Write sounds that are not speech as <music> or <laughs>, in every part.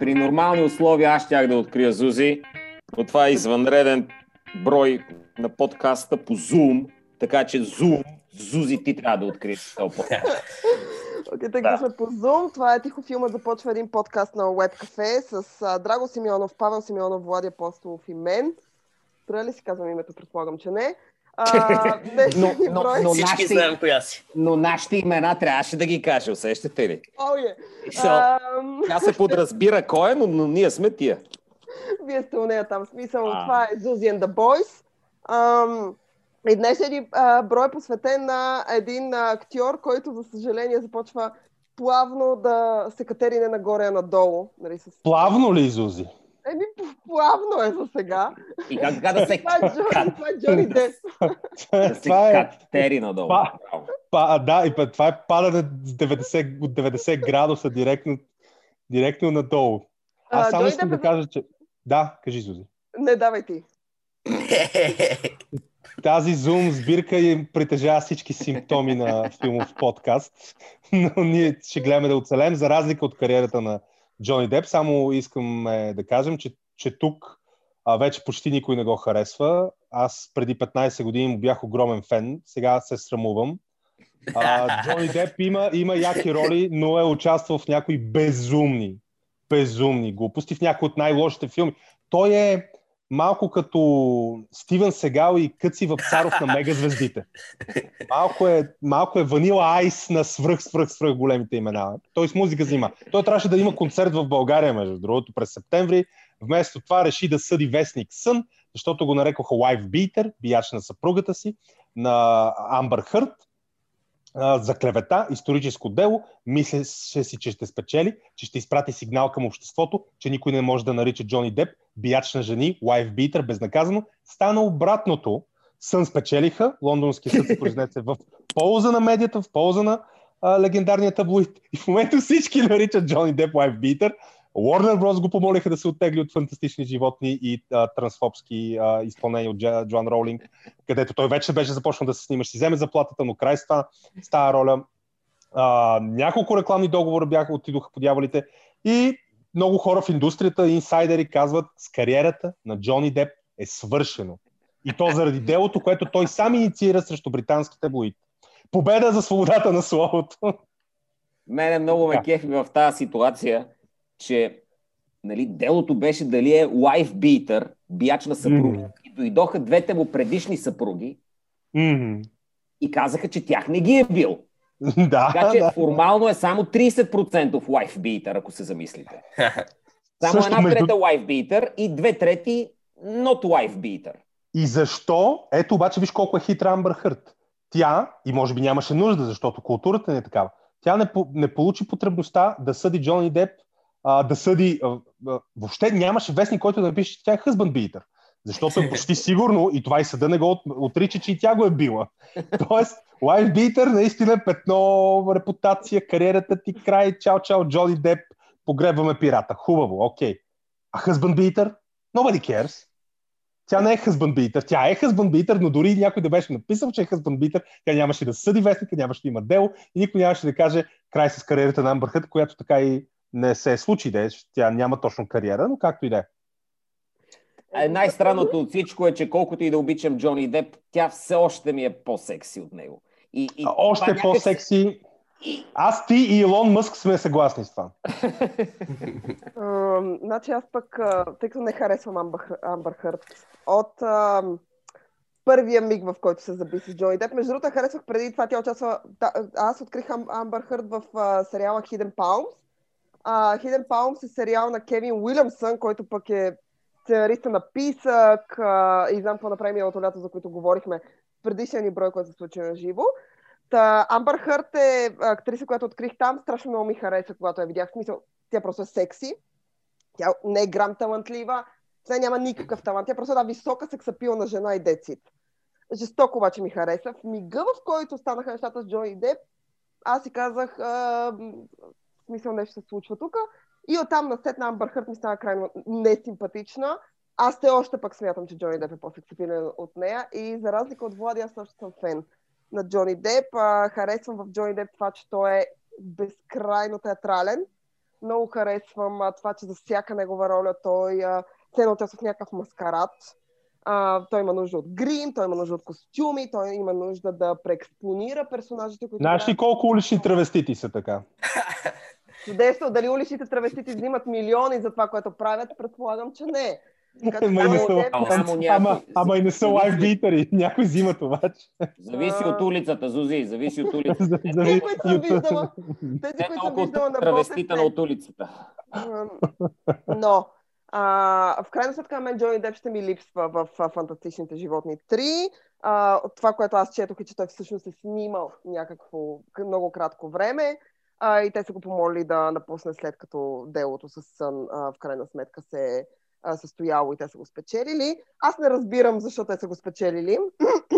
При нормални условия аз щях да открия Зузи, но това е извънреден брой на подкаста по Zoom, така че Zoom, Зузи, ти трябва да откриеш този <laughs> подкаст. Окей, okay, тъй като сме по Zoom, това е Тихо филма, започва един подкаст на Web Cafe с а, Драго Симеонов, Павел Симеонов, Влади Апостолов и мен. Трябва ли си казвам името? Предполагам, че не. А, <laughs> но, но, но, Всички нашите, знаем коя си. но нашите имена трябваше да ги каже, усещате ли? О, е. So, тя се подразбира кой е, но, но ние сме тия. Вие сте у нея там. Смисъл, А. това е Zuzi and the Boys. Ам, и днес е а, брой посветен на един актьор, който, за съжаление, започва плавно да се катерине нагоре надолу. Нали, с... Плавно ли, Зузи? Еми, плавно е за сега. И как така да се, Това е Джони, това е Джони Деп. да се това е, катери надолу? Па, да, и па- това е падане с 90, от 90 градуса директно, директно надолу. Аз А, само Джони искам Деп да е- кажа, че... Да, кажи, Зузи. Не, давай ти. <laughs> Тази Zoom сбирка им притежава всички симптоми на филмов подкаст, <laughs> но ние ще гледаме да оцелем, за разлика от кариерата на Джони Деп. Само искам е, да кажем, че, че тук а, вече почти никой не го харесва. Аз преди 15 години му бях огромен фен, сега се срамувам. А, <laughs> Джони Деп има, има яки роли, но е участвал в някои безумни, безумни глупости, в някои от най-лошите филми. Той е малко като Стивен Сегал и Къци Вапцаров на мегазвездите. Малко е, малко е Ванила Айс на свръх, свръх, свръх големите имена. Той с музика взима. Той трябваше да има концерт в България, между другото, през септември. Вместо това реши да съди вестник Сън, защото го нарекоха Wife Beater, бияч на съпругата си, на Амбър Хърт, за клевета, историческо дело, мислеше си, че ще спечели, че ще изпрати сигнал към обществото, че никой не може да нарича Джони Деп бияч на жени, wife beater, безнаказано. Стана обратното. Сън спечелиха, лондонски съд се произнесе в полза на медията, в полза на а, легендарния таблоид. И в момента всички наричат Джони Деп wife beater. Warner Bros. го помолиха да се оттегли от фантастични животни и а, трансфобски а, изпълнения от Джоан Роулинг, където той вече беше започнал да се снима. Ще вземе заплатата, но край с това, тази роля. А, няколко рекламни договора бяха, отидоха по дяволите и много хора в индустрията, инсайдери казват, с кариерата на Джони Деп е свършено. И то заради делото, което той сам инициира срещу британските бои. Победа за свободата на словото. Мене много ме кефи в тази ситуация, че нали, делото беше дали е wife beater, бияч на съпруги. Мгм. И дойдоха двете му предишни съпруги Мгм. и казаха, че тях не ги е бил. <laughs> да, Така че да. формално е само 30% wife beater, ако се замислите. <laughs> Само Също една между- трета wife beater и две трети not wife beater. И защо? Ето обаче виж колко е хитра Амбър Хърт. Тя, и може би нямаше нужда, защото културата не е такава, тя не, не получи потребността да съди Джони Деп, а, да съди... А, а, въобще нямаше вестник, който да напише, че тя е husband beater. Защото е почти <laughs> сигурно, и това и съда не го от- отрича, че и тя го е била. Тоест, wife beater наистина е петно, репутация, кариерата ти край, чао, чао, Джони Деп, погребваме пирата. Хубаво, окей. А husband beater? Nobody cares. Тя не е husband beater, тя е husband beater, но дори някой да беше написал, че е husband beater, тя нямаше да съди вестника, нямаше да има дело и никой нямаше да каже край с кариерата на Амбър Хърт, която така и не се случи, да е, че тя няма точно кариера, но както и да е. А най-странното от всичко е, че колкото и да обичам Джони Деп, тя все още ми е по-секси от него. И, и Още това някак по-секси. И- Аз, ти и Илон Мъск сме съгласни с това. <laughs> Ам, значи аз пък, тъй като не харесвам Амбър, Хърт, от ам, първия миг, в който се заби с Джони Деп, между другото харесвах преди това, тя участва, да, аз открих Ам, Амбър Хърт в сериала Hidden Palms. Hidden Palms е сериал на Кевин Уилямсън, който пък е сценариста на Писък а, и знам какво направи миналото лято, за което говорихме предишния ни брой, който се случи на живо. Та, Амбър Хърт е актриса, която открих там. Страшно много ми хареса, когато я видях. В смисъл, тя просто е секси. Тя не е грам талантлива. Тя няма никакъв талант. Тя просто е една висока сексапилна жена и децит. Жестоко обаче ми хареса. В мига, в който станаха нещата с Джони Деп, аз си казах, смисъл нещо се случва тук. И оттам на сет на Амбър Хърт ми стана крайно несимпатична. Аз те още пък смятам, че Джони Деп е по-сексапилен от нея. И за разлика от Влади, аз също съм фен на Джони Деп. А, харесвам в Джони Деп това, че той е безкрайно театрален. Много харесвам а, това, че за всяка негова роля той се участва в някакъв маскарад. А, той има нужда от грим, той има нужда от костюми, той има нужда да преекспонира персонажите, които... Знаеш ли колко улични травестити са така? <laughs> Чудесно, дали уличните травестити взимат милиони за това, което правят, предполагам, че не. Така, Ама и не са, Ама само ама, ама и не са Зависи- лайфбитъри. Някой взимат обаче. Зависи от улицата, Зузи, зависи от улицата. Тези, които съм виждала, тези, които съм виждала на травестита на от улицата. Но, а, в крайна сметка, мен Джони Деп ще ми липсва в а, Фантастичните животни 3. А, от това, което аз четох е, че той всъщност е снимал някакво много кратко време а, и те са го помолили да напусне след като делото с сън а, в крайна сметка се е състояло и те са го спечелили. Аз не разбирам защо те са го спечелили.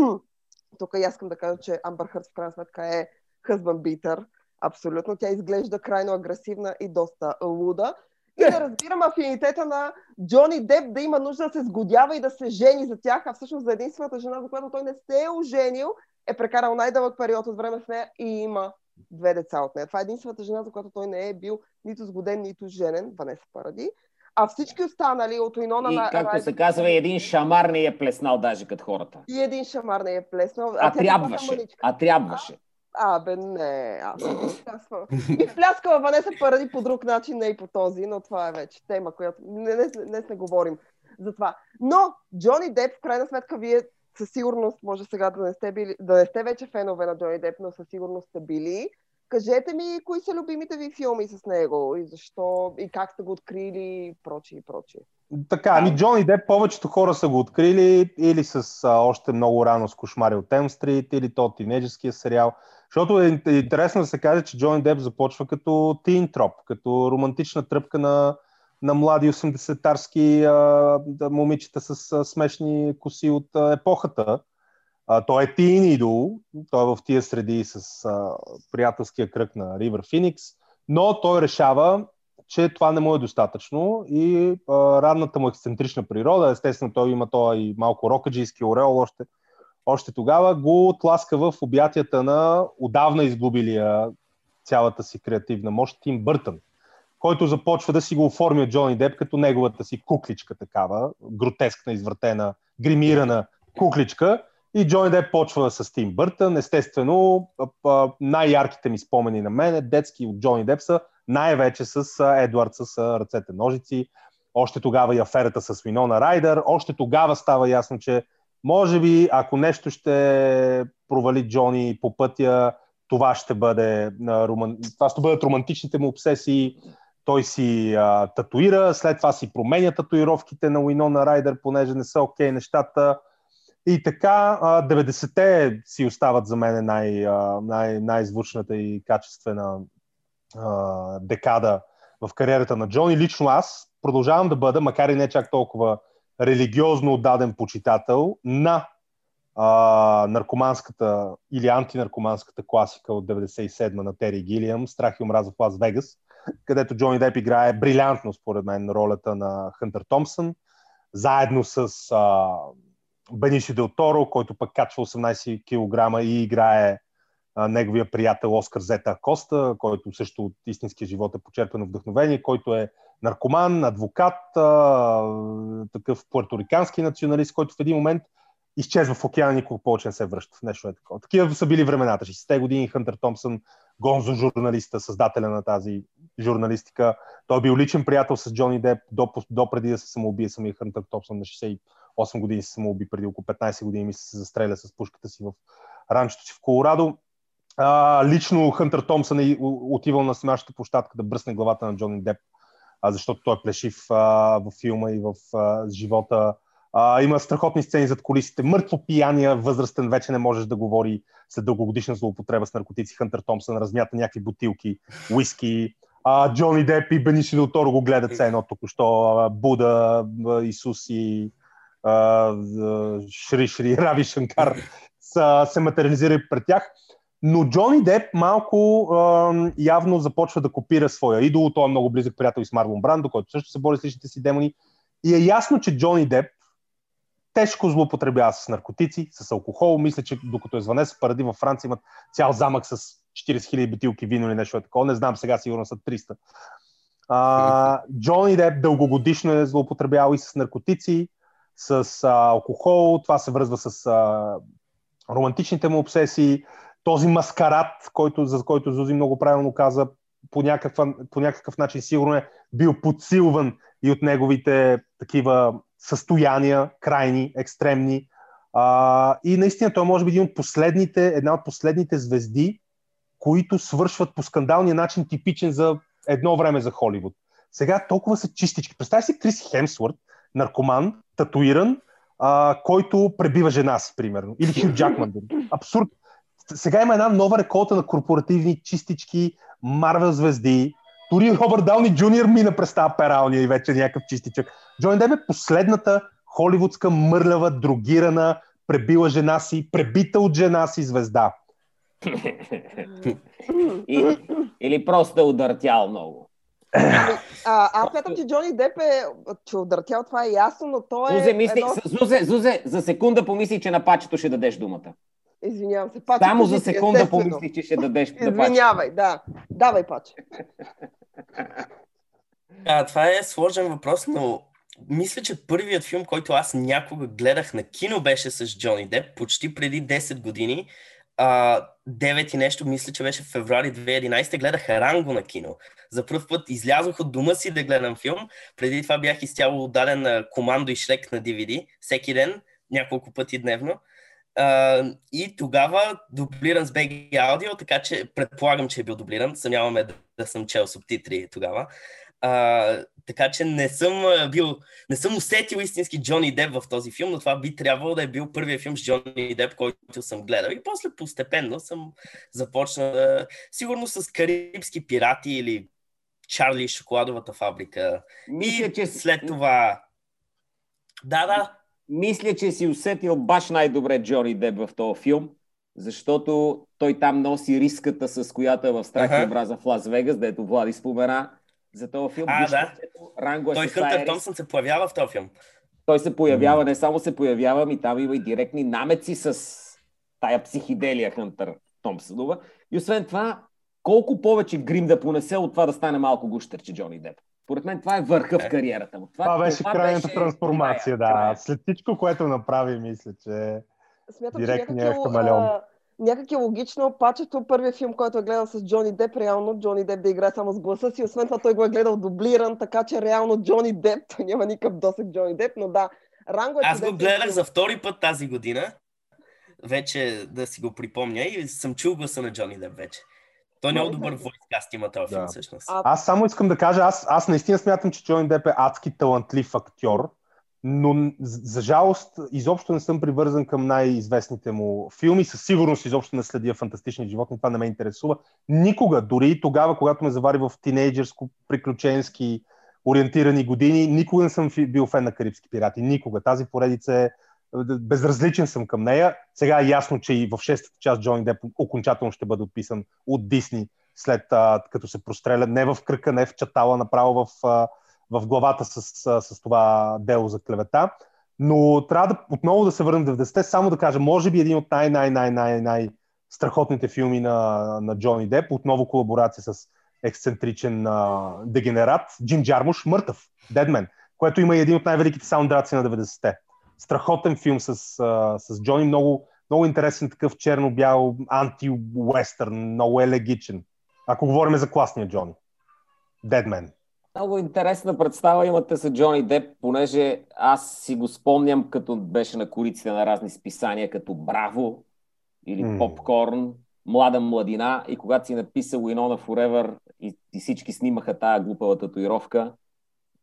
<clears throat> Тук и аз искам да кажа, че Амбър Хърт в крайна сметка е хъзбан битър. Абсолютно. Тя изглежда крайно агресивна и доста луда. И да разбирам афинитета на Джони Деп да има нужда да се сгодява и да се жени за тях, а всъщност за единствената жена, за която той не се е оженил, е прекарал най-дълъг период от време с нея и има две деца от нея. Това е единствената жена, за която той не е бил нито сгоден, нито женен, Ванеса Паради. А всички останали от Уинона И на както се казва, един шамар не е плеснал даже като хората. и един шамар не е плеснал. А тя трябваше. А трябваше. А, бе, не, аз пляскала. И пляскала Ванеса Паради по друг начин, не и по този, но това е вече тема, която не, днес, днес не говорим за това. Но Джони Деп, в крайна сметка, вие със сигурност, може сега да не сте, били, да не сте вече фенове на Джони Деп, но със сигурност сте били. Кажете ми, кои са любимите ви филми с него и защо, и как сте го открили, и прочие, и прочие. Така, ами Джони Деп повечето хора са го открили или с а, още много рано с Кошмари от Елм Стрит, или то тинейджерския сериал. Защото е ин- интересно да се каже, че Джони Деп започва като тин троп, като романтична тръпка на, на млади 80-тарски а, момичета с а, смешни коси от а, епохата. А, той е тин идол, той е в тия среди с а, приятелския кръг на Ривър Феникс, но той решава че това не му е достатъчно и а, ранната му ексцентрична природа, естествено той има това и малко рокаджийски ореол още, още тогава, го тласка в обятията на отдавна изгубилия цялата си креативна мощ Тим Бъртън, който започва да си го оформя Джони Деп като неговата си кукличка такава, гротескна, извъртена, гримирана кукличка. И Джони Деп почва с Тим Бъртън. Естествено, най-ярките ми спомени на мен, детски от Джони Деп са най-вече с а, Едвард с ръцете ножици. Още тогава и аферата с Винона Райдър. Още тогава става ясно, че може би, ако нещо ще провали Джони по пътя, това ще бъде, това ще бъдат романтичните му обсесии. Той си а, татуира, след това си променя татуировките на Уинона Райдър, понеже не са окей нещата. И така, а, 90-те си остават за мен най, а, най- най-звучната и качествена а, декада в кариерата на Джони. Лично аз продължавам да бъда, макар и не чак толкова религиозно отдаден почитател на а, наркоманската или антинаркоманската класика от 97 на Тери Гилиам Страх и омраза в Лас Вегас, където Джони Деп играе брилянтно, според мен, ролята на Хънтър Томпсън, заедно с а, Бениши Дел Торо, който пък качва 18 кг и играе а, неговия приятел Оскар Зета Коста, който също от истинския живот е почерпено вдъхновение, който е наркоман, адвокат, а, такъв пуерторикански националист, който в един момент изчезва в океана, никога повече не се връща. Нещо е такова. Такива са били времената. 60-те години Хънтър Томпсън, гонзо журналиста, създателя на тази журналистика. Той е бил личен приятел с Джони Деп до, до преди да се самоубие самия Хънтър Томпсън на 68 години се самоуби, преди около 15 години ми се застреля с пушката си в ранчето си в Колорадо. А, лично Хънтър Томсън е отивал на снимащата площадка да бръсне главата на Джони Деп, а, защото той е плешив а, в филма и в а, живота. А, има страхотни сцени зад колисите. Мъртво пияния, възрастен, вече не можеш да говори след дългогодишна злоупотреба с наркотици. Хънтър Томсън размята някакви бутилки, уиски. А, Джони Деп и Бениши Торо го гледат все едно току-що. Буда, Исус и а, Шри Шри, <laughs> Рави Шанкар са, се материализира пред тях. Но Джони Деп малко а, явно започва да копира своя идол. Той е много близък приятел и с Марлон Брандо, който също се бори с личните си демони. И е ясно, че Джони Деп тежко злоупотребява с наркотици, с алкохол. Мисля, че докато е звъне паради във Франция имат цял замък с 40 000 бутилки вино или нещо е такова. Не знам, сега сигурно са 300. А, Джони Деп дългогодишно е злоупотребял и с наркотици, с а, алкохол, това се връзва с а, романтичните му обсесии, този маскарад, който, за който Зузи много правилно каза, по някакъв, по някакъв начин сигурно е бил подсилван и от неговите такива състояния, крайни, екстремни. А, и наистина той може би един от последните, една от последните звезди, които свършват по скандалния начин, типичен за едно време за Холивуд. Сега толкова са чистички. Представи си Крис Хемсворт, наркоман, татуиран, а, който пребива жена си, примерно. Или Хю Джакман. Абсурд. Сега има една нова реколта на корпоративни чистички, Марвел звезди. Дори Робърт Дауни Джуниор мина през тази пералния и вече някакъв чистичък. Джон Деб е последната холивудска мърлява, другирана, пребила жена си, пребита от жена си звезда. И, или просто е удъртял много. А, аз смятам, че Джони Деп е, че удъртял, това е ясно, но той е... Зузе, мисли, едно... Зузе, Зузе, за секунда помисли, че на пачето ще дадеш думата. Извинявам се, Паче. Само за секунда естествено. помисли, че ще дадеш. Извинявай, да. Давай, Паче. А, това е сложен въпрос, но мисля, че първият филм, който аз някога гледах на кино, беше с Джони Деп, почти преди 10 години. А, 9 и нещо, мисля, че беше в февруари 2011, гледах Ранго на кино. За първ път излязох от дома си да гледам филм. Преди това бях изцяло отдаден на Командо и Шлек на DVD, всеки ден, няколко пъти дневно. А, и тогава дублиран с BG Audio, така че предполагам, че е бил дублиран. Съмняваме да, да съм чел субтитри тогава. А, така че не съм бил, не съм усетил истински Джони Деп в този филм, но това би трябвало да е бил първият филм с Джони Деп, който съм гледал. И после постепенно съм започнал да... Сигурно с Карибски пирати или Чарли и шоколадовата фабрика. Мисля, и че след това... Да, да. Мисля, че си усетил баш най-добре Джони Деб в този филм, защото той там носи риската, с която е в Страх и образа в Лас Вегас, дето Влади спомена за този филм. А, Вижте, да. Ранго е Той Айрис. Томсън се появява в този филм. Той се появява, не само се появява, ми там има и директни намеци с тая психиделия Хънтър Томпсонова. И освен това, колко повече грим да понесе от това да стане малко гущерче Джони Деп. Поред мен това е върха в Е. кариерата му. Това беше крайната беше трансформация, края, да. края. След всичко, което направи, мисля, че... Смятам, Директният че някак е, хамелеон. някак е логично. Пачето, първият филм, който е гледал с Джони Деп, реално Джони Деп да играе само с гласа си. Освен това, той го е гледал дублиран, така че реално Джони Деп, <laughs> той няма никакъв досек Джони Деп, но да. Ранго е Аз го гледах за втори път тази година, вече да си го припомня и съм чул гласа на Джони Деп вече. Той е много Нали, добър войскаст има този Да. филм всъщност. А, Аз само искам да кажа, аз, аз наистина смятам, че Джони Деп е адски талантлив актьор, но за жалост изобщо не съм привързан към най-известните му филми. Със сигурност изобщо не следя фантастични животни, това не ме интересува. Никога, дори и тогава, когато ме завари в тинейджерско, приключенски ориентирани години, никога не съм бил фен на Карибски пирати. Никога. Тази поредица е безразличен съм към нея. Сега е ясно, че и в шестата част Джони Деп окончателно ще бъде отписан от Дисни, след а, като се простреля не в кръка, не в чатала, направо в, а, в главата с, а, с това дело за клевета. Но трябва да отново да се върнем в 90-те, само да кажа, може би един от най-най-най-най-най страхотните филми на, на Джони Деп, отново колаборация с ексцентричен а, дегенерат, Джим Джармуш, мъртъв, Дедмен, което има и един от най-великите саундтраци на 90-те. Страхотен филм с, а, с Джони, много, много интересен такъв черно-бял анти-уестърн, много елегичен. Ако говорим за класния Джони. Дедмен. Много интересна представа имате за Джони Деп, понеже аз си го спомням, като беше на кориците на разни списания, като Браво или. Попкорн, Млада младина и когато си написал Winona Forever и, и всички снимаха тая глупава татуировка.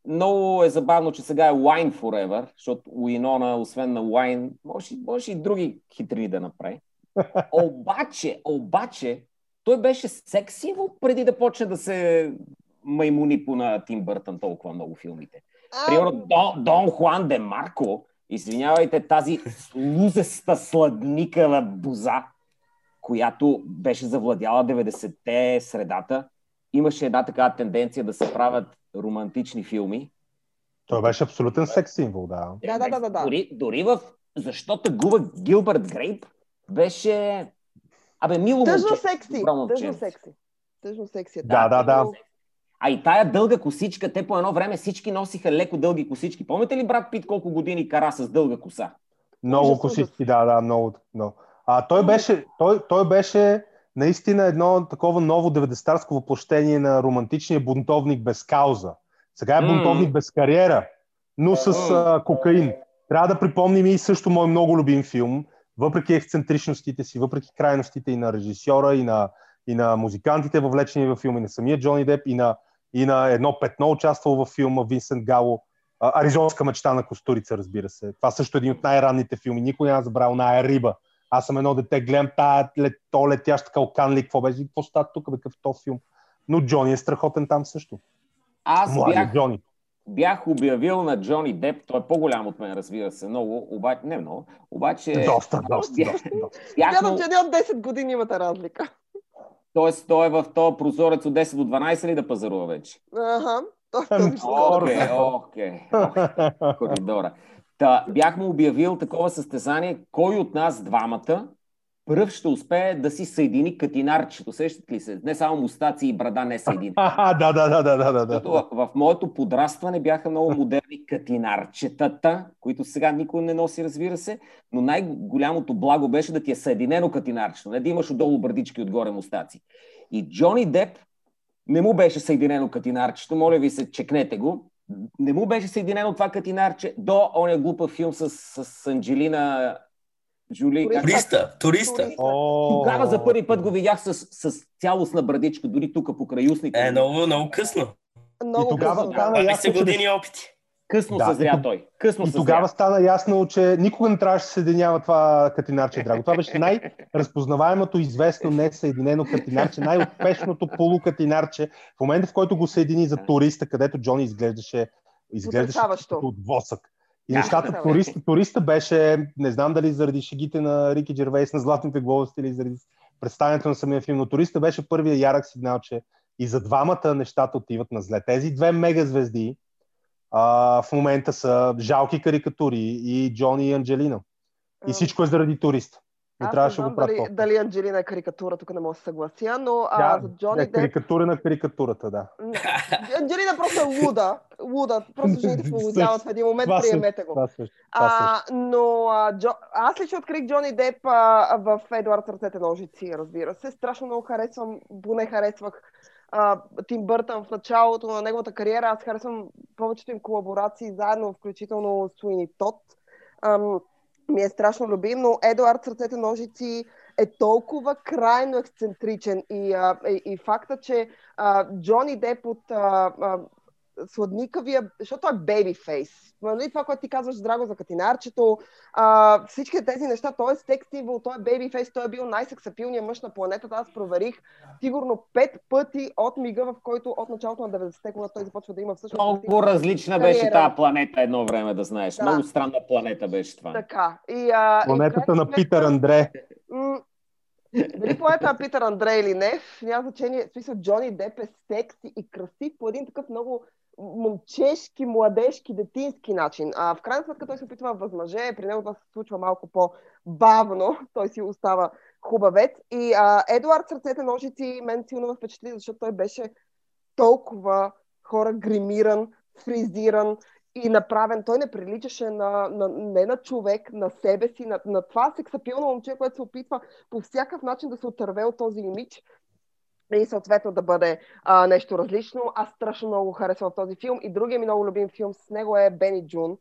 Много е забавно, че сега е Wine Forever, защото Winona, освен на Wine, може, може и други хитрини да направи. <laughs> Обаче, обаче, той беше секс символ преди да почне да се маймуни по на Тим Бъртън толкова много филмите. Примерно Дон, Дон Хуан де Марко, извинявайте, тази лузеста сладникава боза, която беше завладяла 90-те средата, имаше една такава тенденция да се правят романтични филми. Той беше абсолютен секс символ, да. Да, да, да, да, да. Дори, дори в Защото губа Гилбърт Грейп беше... Абе, мило Тъжно момче. секси. Тъжно секси. Тъжно секси. е. Да, да, да. Но- А и тая дълга косичка, те по едно време всички носиха леко дълги косички. Помните ли брат Пит колко години кара с дълга коса? Много косички, да, да, много. много. А той беше, той, той беше наистина едно такова ново 90-тарско въплощение на романтичния бунтовник без кауза. Сега е бунтовник без кариера, но с а, кокаин. Трябва да припомним и също мой много любим филм, въпреки ексцентричностите си, въпреки крайностите и на режисьора, и на, и на музикантите, въвлечени във филма, и на самия Джони Деп, и на, и на едно петно участвал във филма Винсент Гало. Аризонска мечта на Костурица, разбира се. Това също е един от най-ранните филми. Никой няма забравил на Риба. Аз съм едно дете, гледам тая, лет, то летящ калкан ли, какво беше, какво става тук, бе, какъв то филм. Но Джони е страхотен там също. Аз Млади бях, Джони. бях обявил на Джони Деп, той е по-голям от мен, разбира се, много, обаче, не много, обаче... Доста, доста, бях- доста, доста. Смятам, че не от 10 години имате разлика. Тоест, той е в този прозорец от 10 до 12 ли да пазарува вече? Ага. Е Ами, окей, окей. <laughs> коридора. Та, бях му обявил такова състезание, кой от нас двамата пръв ще успее да си съедини катинарчето. Сещате ли се? Не само мустаци и брада не съедини. <laughs> Да, да, да, да, да, да, Защото в, в моето подрастване бяха много модерни катинарчетата, които сега никой не носи, разбира се, но най-голямото благо беше да ти е съединено катинарчето, не да имаш отдолу бърдички отгоре мустаци. И Джони Деп не му беше съединено катинарчето, моля ви се, чекнете го. Не му беше съединено това катинарче до оня глупав филм с, с Анджелина Джули. Туриста, туриста. Туриста. О, Тогава за първи път го видях с, с цялостна брадичка, дори тук по краюсните. Е, много, много късно. Много И тогава късно, да. 20 ясно, че години опити. Късно Да, съзря и- той. Късно И съзря. тогава стана ясно, че никога не трябваше да се съединява това катинарче, драго. Това беше най-разпознаваемото, известно, несъединено катинарче, най-успешното полукатинарче. В момента, в който го съедини за туриста, където Джони изглеждаше, изглеждаше като от восък. И Да. нещата, туриста, туриста беше, не знам дали заради шегите на Рики Джервейс на Златните глобусти или заради представянето на самия филм, но туриста беше първия ярък сигнал, че и за двамата нещата отиват на зле. Тези две мегазвезди, а, в момента са жалки карикатури и Джони и Анджелина. И всичко е заради турист. Не Аз трябваше да го правят. дали, дали Анджелина е карикатура, тук не мога да се съглася, но а, Тя за Джони е карикатура на карикатурата, да. Анджелина просто е луда. Луда. Просто жените се лудяват в един момент, приемете го. Това също. Това също. А, но а, Джо... аз лично открих Джони Деп а, в Едуард ръцете ножици, разбира се. Страшно много харесвам, поне харесвах Тим Бъртън в началото на неговата кариера. Аз харесвам повечето им колаборации заедно, включително Суини Тот. Ми е страшно любим, но Едуард с ръцете ножици е толкова крайно ексцентричен и, а, и, и факта, че а, Джони Деп от а, а, сладникавия, защото той е бейби фейс. Нали, това, което ти казваш, Драго, за катинарчето, а, всички тези неща, той е секс символ, той е бейби фейс, той е бил най-сексапилният мъж на планетата. Аз проверих сигурно пет пъти от мига, в който от началото на 90-те, когато той започва да има всъщност... Много различна беше кариера. тази планета едно време, да знаеш. Да. Много странна планета беше това. Така. И, а, и Планетата крайна на Питър Андре. Дали планета на Питър Андрей или не, няма значение. В смисъл, Джони Деп е секси и красив по един такъв много момчешки, младежки, детински начин. А в крайна сметка той се опитва възмъже, при него това се случва малко по-бавно, <laughs> той си остава хубавец. И а, Едуард с ръцете ножици мен силно ме впечатли, защото той беше толкова хора гримиран, фризиран и направен. Той не приличаше на, на, не на човек, на себе си, на, на това сексапилно момче, което се опитва по всякакъв начин да се отърве от този имидж и съответно да бъде а, нещо различно. Аз страшно много харесвам този филм и другия ми много любим филм с него е Бени Джун,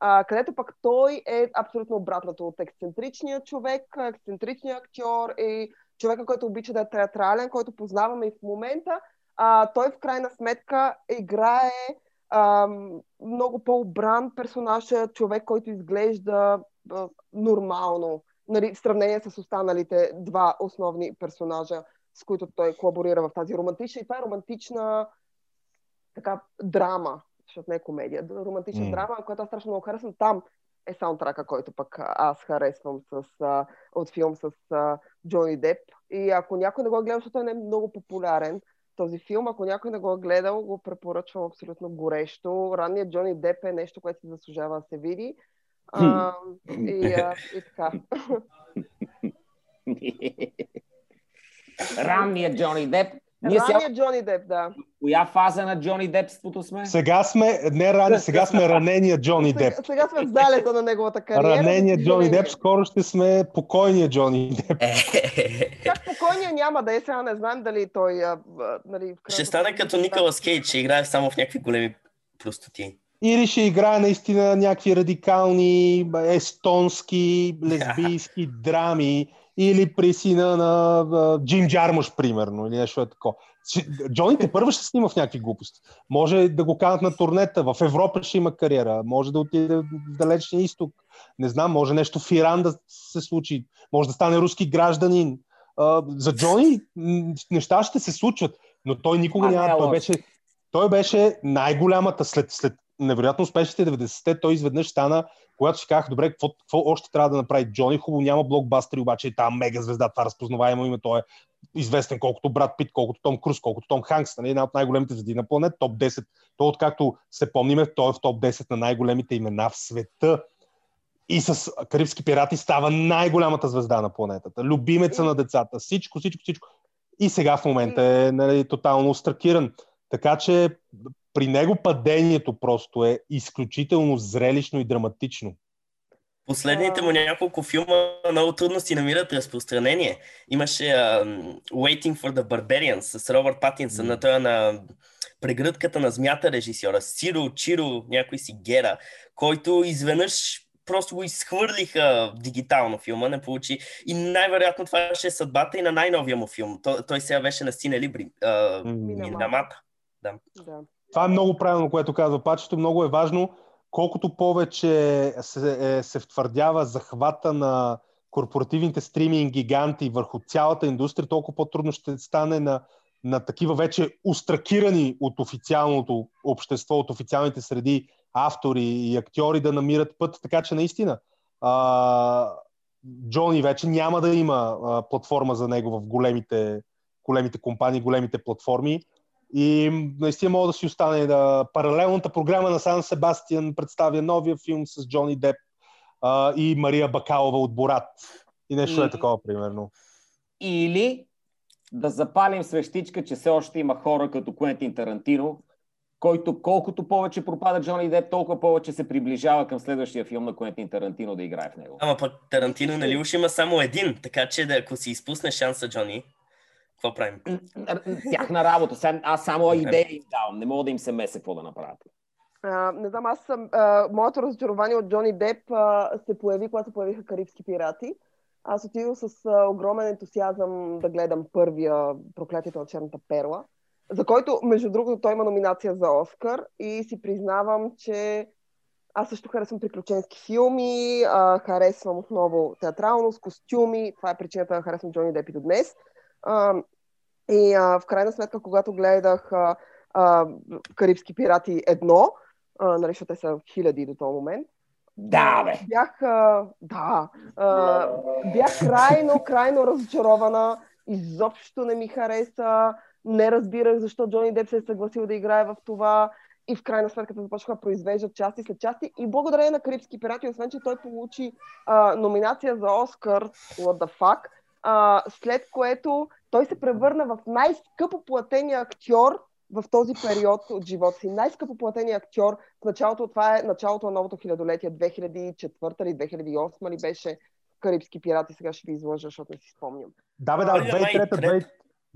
а, където пък той е абсолютно обратното от ексцентричния човек, ексцентричния актьор и човека, който обича да е театрален, който познаваме и в момента. А, той в крайна сметка играе а, много по-обран персонаж, човек, който изглежда а, нормално нали, в сравнение с останалите два основни персонажа, с които той колаборира в тази романтична. И това е романтична така, драма, защото не е комедия, романтична М. драма, която аз страшно много харесвам. Там е саундтрака, който пък аз харесвам с, а, от филм с а, Джони Деп. И ако някой не го е гледал, защото той не е много популярен, този филм, ако някой не го е гледал, го препоръчвам абсолютно горещо. Ранният Джони Деп е нещо, което си заслужава да се види. <laughs> А, и, а, и така. <laughs> <laughs> Ранният Джони Деп. Ние сега Джони Деп, да. коя фаза на Джони Депството сме? Сега сме, не рани, сега сме ранения Джони Деп. Сега, сега сме в залеза на неговата кариера. Ранения за Джони. Деп, скоро ще сме покойния Джони Деп. Как покойния няма да е, сега не знаем дали той... А, а, нали, в Ще стане като Николас Кейдж, ще играе само в някакви големи простоти. Или ще играе наистина някакви радикални естонски, <laughs> лесбийски драми, или при сина на а, Джим Джармуш, примерно, или нещо е такова. Ще- Джони те първо ще снима в някакви глупости. Може да го канат на турнета, в Европа ще има кариера, може да отиде в далечния изток, не знам, може нещо в Иран да се случи, може да стане руски гражданин. А, за Джони неща ще се случват, но той никога А, няма. Той беше, той беше най-голямата след, след невероятно успешните 90-те. Той изведнъж стана, когато си казах, добре, какво, какво още трябва да направи Джони? Хубаво, няма блокбастери, обаче е там мега звезда, това разпознаваемо име, той е известен колкото Брат Пит, колкото Том Круз, колкото Том Ханкс, нали, една от най-големите звезди на планет, топ 10. То, откакто се помниме, той е в топ 10 на най-големите имена в света. И с Карибски пирати става най-голямата звезда на планетата. Любимеца на децата. Всичко, всичко, всичко. И сега в момента е нали, тотално устракиран. Така че при него падението просто е изключително зрелищно и драматично. Последните му няколко филма много трудно си намират разпространение. Имаше uh, Waiting for the Barbarians с Робърт Патинсън, на това на прегръдката на змята режисьора, Сиро, Чиро, някой си Гера, който изведнъж просто го изхвърлиха дигитално филма, не получи. И най-вероятно това ще е съдбата и на най-новия му филм. Той, той сега беше на Сине Либри. Uh, Минамата. Минамата. Да. Това е много правилно, което казва Пачето. Много е важно, колкото повече се, е, се втвърдява захвата на корпоративните стриминг гиганти върху цялата индустрия, толкова по-трудно ще стане на, на такива вече устракирани от официалното общество, от официалните среди автори и актьори да намират път. Така че наистина а, Джони вече няма да има а, платформа за него в големите, големите компании, големите платформи. И наистина мога да си остане да паралелната програма на Сан Себастиан представя новия филм с Джони Деп а, и Мария Бакалова от Борат. И нещо И- е такова, примерно. Или да запалим свещичка, че все още има хора като Куентин Тарантино, който колкото повече пропада Джони Деп, толкова повече се приближава към следващия филм на Куентин Тарантино да играе в него. Ама пък Тарантино, нали уж има само един, така че да, ако си изпусне шанса, Джони, какво правим? Тяхна работа. Сега Аз само идея им давам. Не мога да им се меся какво да направят. А, не знам, аз съм. А, моето разочарование от Джони Деп а, се появи, когато се появиха Карибски пирати. Аз отидох с а, огромен ентусиазъм да гледам първия Проклятието на черната перла, за който, между другото, той има номинация за Оскар и си признавам, че аз също харесвам приключенски филми, а, харесвам отново театралност, костюми. Това е причината да харесвам Джони Деп и до днес. А, и а, в крайна сметка, когато гледах а, а, Карибски пирати едно, а, нали, те са хиляди до този момент, Да, бе! бях, а, да, а, бях <laughs> крайно, крайно разочарована. Изобщо не ми хареса. Не разбирах защо Джони Деп се е съгласил да играе в това. И в крайна сметка започнаха да произвеждат части след части. И благодарение на Карибски пирати, освен че той получи а, номинация за Оскар, what the fuck, а, след което той се превърна в най-скъпо платения актьор в този период от живота си. Най-скъпо платения актьор в началото, това е началото на новото хилядолетие, 2004 или 2008 ли беше Карибски пирати, сега ще ви излъжа, защото не си спомням. Да, бе, да, Първия май, 2003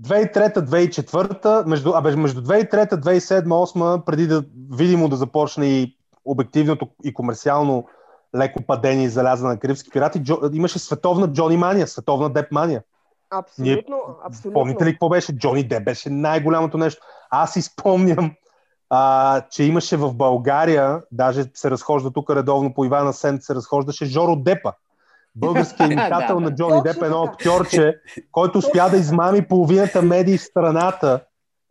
2003-2004, между, абе, между 2003 2007-2008, преди да видимо да започне и обективното и комерциално леко падение и заляза на Карибски пирати, Джо, имаше световна Джони Мания, световна Деп Мания. Абсолютно, абсолютно. Помните ли какво беше? Джони Деп беше най-голямото нещо. Аз си спомням, а, че имаше в България, даже се разхожда тук редовно по Ивана Сент, се разхождаше Жоро Депа. Българският <laughs> имитател Да, на. Джони Деп, едно актьорче, <laughs> който успя да измами половината медии в страната,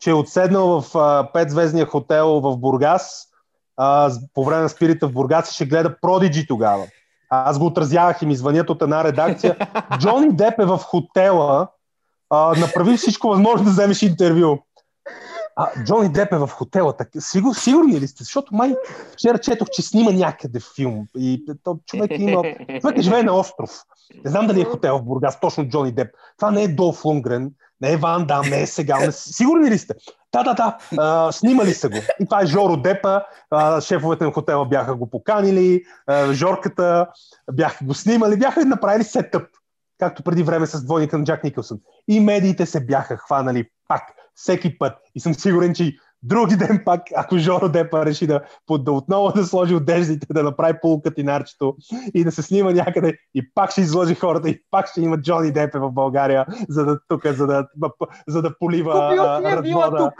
че е отседнал в а, петзвездния хотел в Бургас, а, по време на спирита в Бургас ще гледа Продиджи тогава. Аз го отразявах и ми звънят от една редакция. Джони Деп е в хотела, а, направи всичко възможно да вземеш интервю. А, Джони Деп е в хотела. Так, сигур, сигурни ли сте? Защото май вчера четох, че снима някъде филм. И то, човек, има, човек живее на остров. Не знам дали е хотел в Бургас, точно Джони Деп. Това не е Долф Лунгрен, не е Ван Дам, не е сега. Сигурни ли сте? Да, да, да. А, снимали са го. И това е Жоро Депа. А, шефовете на хотела бяха го поканили. А, Жорката бяха го снимали. Бяха направили сетъп. Както преди време с двойника на Джак Никълсън. И медиите се бяха хванали пак, всеки път. И съм сигурен, че други ден пак, ако Жоро Депа реши да, да отново да сложи одеждите, да направи полукатинарчето и да се снима някъде и пак ще изложи хората и пак ще има Джони Депе в България, за да тук, за да, за да полива развода.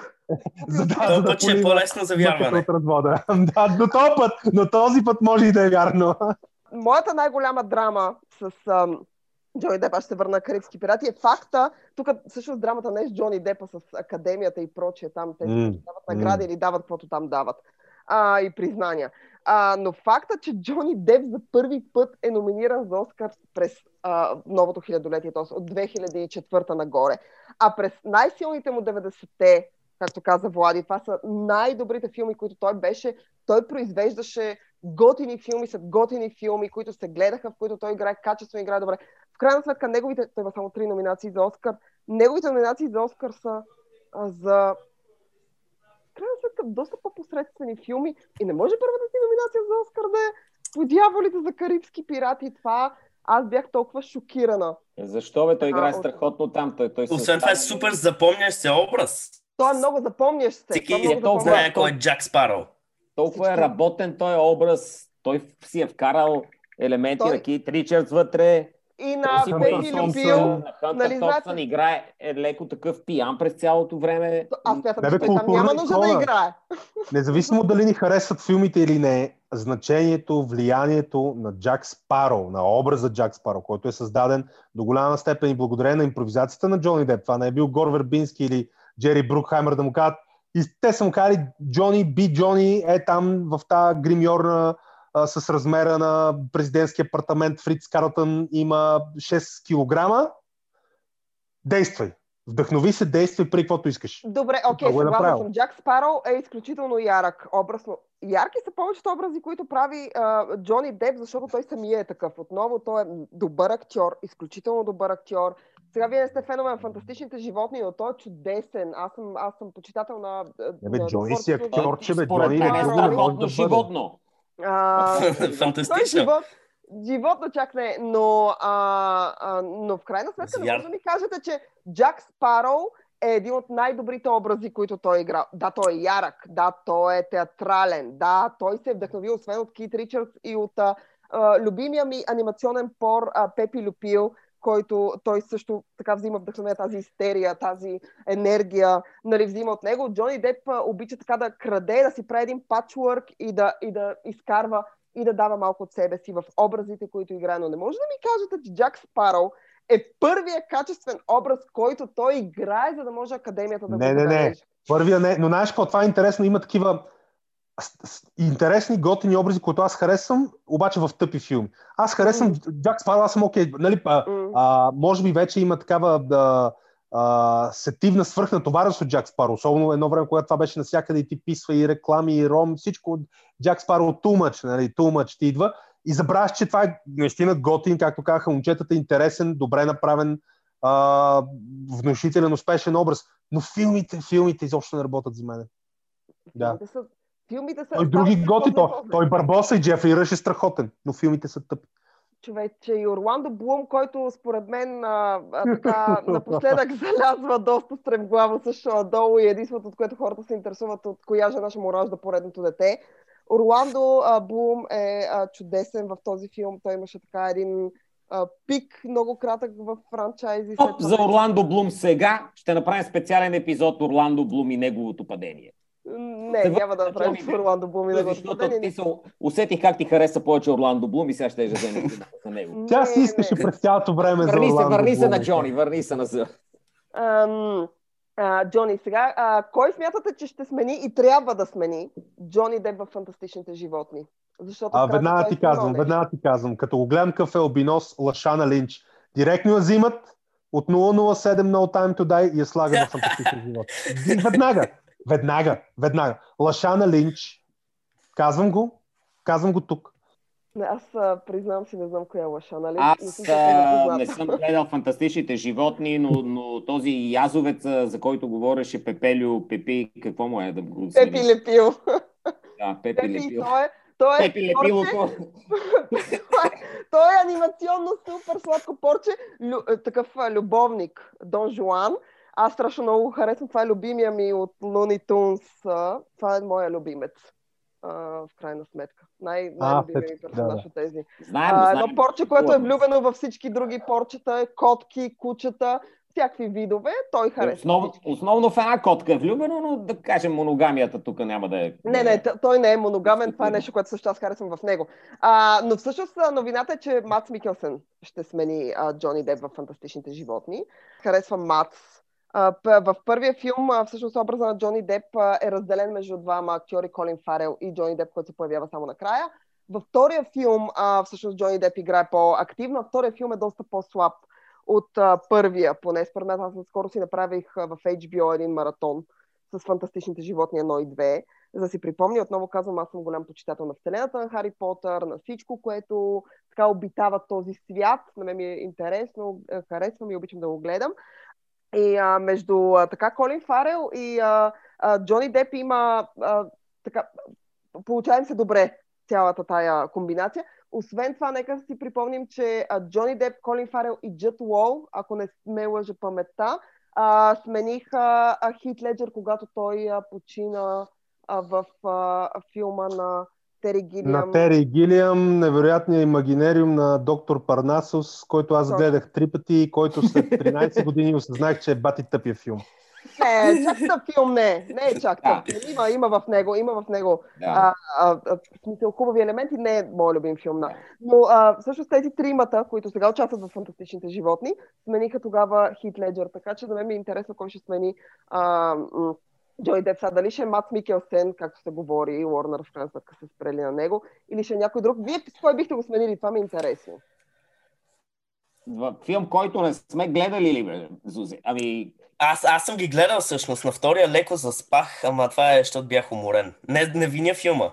За, да, за да път ще е по-лесно за вярване. От развода. да, но този път, но този път може и да е вярно. Моята най-голяма драма с ам, Джони Деп, аз ще се върна Карибски пирати, е факта, тук всъщност драмата не е с Джони Депа, с академията и прочие, там те mm. дават награди mm. или дават каквото там дават а, и признания. А, но факта, че Джони Деп за първи път е номиниран за Оскар през а, новото хилядолетие, т.е. от 2004 нагоре, а през най-силните му 90-те, както каза Влади, това са най-добрите филми, които той беше, той произвеждаше готини филми след готини филми, които се гледаха, в които той играе качествено, играе добре. В крайна сметка, неговите, той има само три номинации за Оскар, неговите номинации за Оскар са а, за в крайна сметка доста по-посредствени филми и не може първата си номинация за Оскар да е по дяволите за карибски пирати. Това аз бях толкова шокирана. Защо бе? Той играе страхотно там. Той, той Освен това е супер запомнящ се образ. Той е много запомнящ се. Всеки е толкова знае кой е Джак Спаро. Толкова е работен той образ. Той си е вкарал елементи той... на Кит Ричардс вътре. И на Пепи Люпил. Нали, Томпсън играе е леко такъв пиян през цялото време. Аз смятам, че той там няма нужда да играе. Независимо дали ни харесват филмите или не, значението, влиянието на Джак Спаро, на образа Джак Спаро, който е създаден до голяма степен и благодарение на импровизацията на Джони Деп. Това не е бил Гор Вербински или Джери Брукхаймер да му кажат и те са му казали, Джони, би Джони е там в тази гримьорна а, с размера на президентския апартамент Фриц Карлтън има 6 кг. Действай. Вдъхнови се, действай при каквото искаш. Добре, окей, okay, е съгласен съм. Джак Спаро е изключително ярък образно. Ярки са повечето образи, които прави а, Джони Деп, защото той самия е такъв. Отново той е добър актьор, изключително добър актьор сега вие сте фенове на фантастичните животни, но той е чудесен. Аз съм, аз съм почитател на... Не бе, Джони си актьор, че бе, Джони е страхотно животно. <laughs> Фантастично. Живот, животно чак не, но, а, а, но в крайна сметка не може да ми кажете, че Джак Спароу е един от най-добрите образи, които той игра. Да, той е ярък, да, той е театрален, да, той се е вдъхновил освен от Кит Ричардс и от а, любимия ми анимационен пор а, Пепи Люпил, който той също така взима вдъхновение, тази истерия, тази енергия, нали, взима от него. Джони Деп обича така да краде, да си прави един патчворк и да, и да изкарва и да дава малко от себе си в образите, които играе. Но не може да ми кажете, че Джак Спароу е първият качествен образ, който той играе, за да може академията да не, го Не, не, не. Първия не. Но знаеш какво? Това е интересно. Има такива интересни, готини образи, които аз харесвам, обаче в тъпи филми. Аз харесвам mm. Джак Спаро, аз съм окей. Okay. Нали, а, mm. а, може би вече има такава да, а, сетивна свръхнатовареност от Джак Спаро. Особено едно време, когато това беше навсякъде и ти писва и реклами, и ром, всичко от Джак Спаро too much, нали, much ти идва. И забравяш, че това е наистина готин, както казаха момчетата, интересен, добре направен, а, внушителен, успешен образ. Но филмите, филмите изобщо не работят за мен. Да. Филмите са... Той други готи, той, той Барбоса и Джефри Ръш е страхотен, но филмите са тъпи. Човече и Орландо Блум, който според мен а, а, така, <laughs> напоследък залязва доста стремглаво също долу и единството, от което хората се интересуват от коя жена ще му ражда поредното дете. Орландо а, Блум е а, чудесен в този филм. Той имаше така един а, пик, много кратък в франчайзи. Топ за Орландо Блум сега ще направим специален епизод Орландо Блум и неговото падение. Не, Те няма да направим с Орландо Блум и да го ти се усетих как ти хареса повече Орландо Блум и сега ще вземем за него. Тя си искаше през цялото време върни за Орландо се, Върни се на Джони, върни се на Зъ. Джони, сега, а, кой смятате, че ще смени и трябва да смени Джони Деп в фантастичните животни? Защото а, веднага ти казвам, веднага ти казвам, като го гледам какъв е обинос Лашана Линч, директно я взимат от 007 No Time to Die и я слагат в фантастични животни. <laughs> Веднага. Веднага, веднага. Лашана Линч, казвам го, казвам го тук. Не, аз а, признавам си, не знам коя е лъша, нали? Аз не, съм а, не съм гледал фантастичните животни, но, но този язовец, за който говореше Пепелю, Пепи, какво му е да го Пепи смениш? Лепил. Да, Пепи Пепи, Лепил. той е, той е, Пепи порче, Лепилото. той, е, той е анимационно супер сладко порче, лю, такъв любовник, Дон Жуан. Аз страшно много го харесвам. Това е любимия ми от Looney Tunes. а, Това е моя любимец. а, в крайна сметка. Най- най-любимия ми персонаж да, от тези. Знаем, А, знаем. едно порче, което е влюбено във всички други порчета, е котки, кучета, всякакви видове. Той харесва Основ, основно в една котка е влюбено, но да кажем моногамията тук няма да е. Не, не, той не е моногамен, това е нещо, което също аз харесвам в него. А, но всъщност новината е, че Мац Микелсен ще смени а, Джони Деп в Фантастичните животни. Харесвам Мац. В първия филм, всъщност образа на Джони Деп е разделен между двама актьори, Колин Фарел и Джони Деп, който се появява само накрая. Във втория филм, всъщност Джони Деп играе по-активно, втория филм е доста по-слаб от първия, поне според мен. Аз скоро си направих в HBO един маратон с фантастичните животни 1 и 2 за да си припомня, отново казвам, аз съм голям почитател на вселената на Хари Потър, на всичко, което така обитава този свят. На мен ми е интересно, е, харесвам и обичам да го гледам. И а, между а, така Колин Фарел и а, а, Джони Деп има а, така, получава им се добре цялата тая комбинация. Освен това, нека си припомним, че а, Джони Деп, Колин Фарел и Джет Уол, ако не ме лъжа паметта, а, смениха а, Хит Леджер, когато той а, почина а, в а, филма на Тери Гилиам. На Тери Гилиам, невероятния имагинериум на доктор Парнасос, който аз Точно. гледах три пъти и който след <laughs> 13 години осъзнах, че е бати тъпия филм. Не, чак тъп филм не. Не е чак Да. тъп филм. Има, има в него, има в него Да. а, а, а, в смисъл хубави елементи. Не е моят любим филм. Да. Но а, всъщност тези тримата, които сега участват в Фантастичните животни, смениха тогава Хит Леджер. Така че да мен ми е интересно кой ще смени а, м, Джой Деп. Сега дали ще е Мат Микелсен, както се говори, и Уорнер в крайна сметка се спрели на него, или ще е някой друг. Вие с кой бихте го сменили? Това ми е интересно. В филм, който не сме гледали ли, бе, Зузи? Ами, Аз, аз съм ги гледал всъщност. На втория леко заспах, ама това е, защото бях уморен. Не, не виня филма.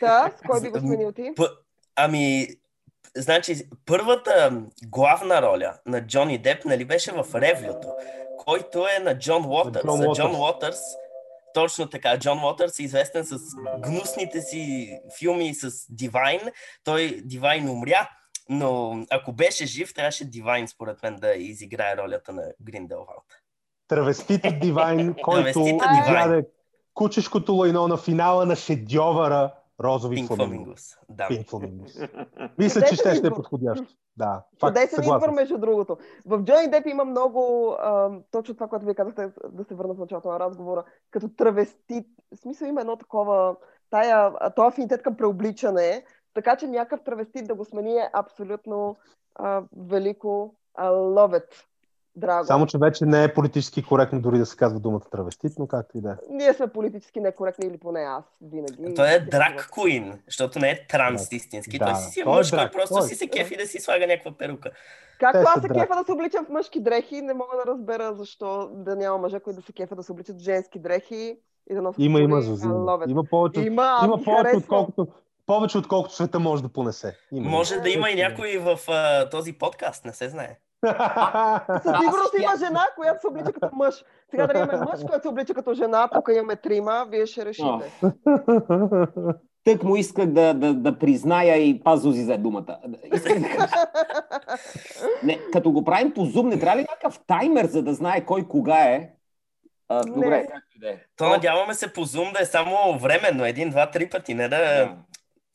Та, с кой би го сменил ти? П- ами, значи, първата главна роля на Джони Деп, нали беше в Ревлюто, който е на Джон Уотърс. Джон А Джон Уотърс. Уотърс, точно така, Джон Уотърс е известен с гнусните си филми с Дивайн. Той Дивайн умря, но ако беше жив, трябваше Дивайн, според мен, да изиграе ролята на Гринделвалд. Травестита Дивайн, <laughs> който изяде кучешкото лайно на финала на шедьовъра Розови Пинк фламинго. Фламингус. Да. Пинк фламингус. <laughs> Мисля, че ще, ще е подходящо. Да, факт, Чудесен избор, между другото. В Джони Деп има много, а, точно това, което вие казахте, да се върна в началото на разговора, като травестит. В смисъл има едно такова, тая, а, този афинитет към преобличане, така че някакъв травестит да го смени е абсолютно а, велико. I love it. Драго. Само, че вече не е политически коректно дори да се казва думата травестит, но както и да е. Ние сме политически некоректни или поне аз винаги. Той е драг куин, защото не е транс истински. Да, Той си си е той е мъж, той просто той. си се кефи да си слага някаква перука. Както аз се драг. кефа да се обличам в мъжки дрехи, не мога да разбера защо да няма мъже, които да се кефа да се обличат в женски дрехи и да носят Има, има. Зузи. Има повече, Има, има повече отколкото, повече отколкото света може да понесе. Има. Може да има и някой в а, този подкаст, не се знае. <laughs> Със сигурност има жена, която се облича като мъж. Сега да имаме мъж, който се облича като жена, тук имаме трима, вие ще решите. тък му исках да, да, да призная и паз Зузи за думата. Исках да кажа, не, като го правим по зум, не трябва ли някакъв таймер, за да знае кой кога е? А, Не. добре, да е. То надяваме се по Zoom да е само временно, един, два, три пъти, не да...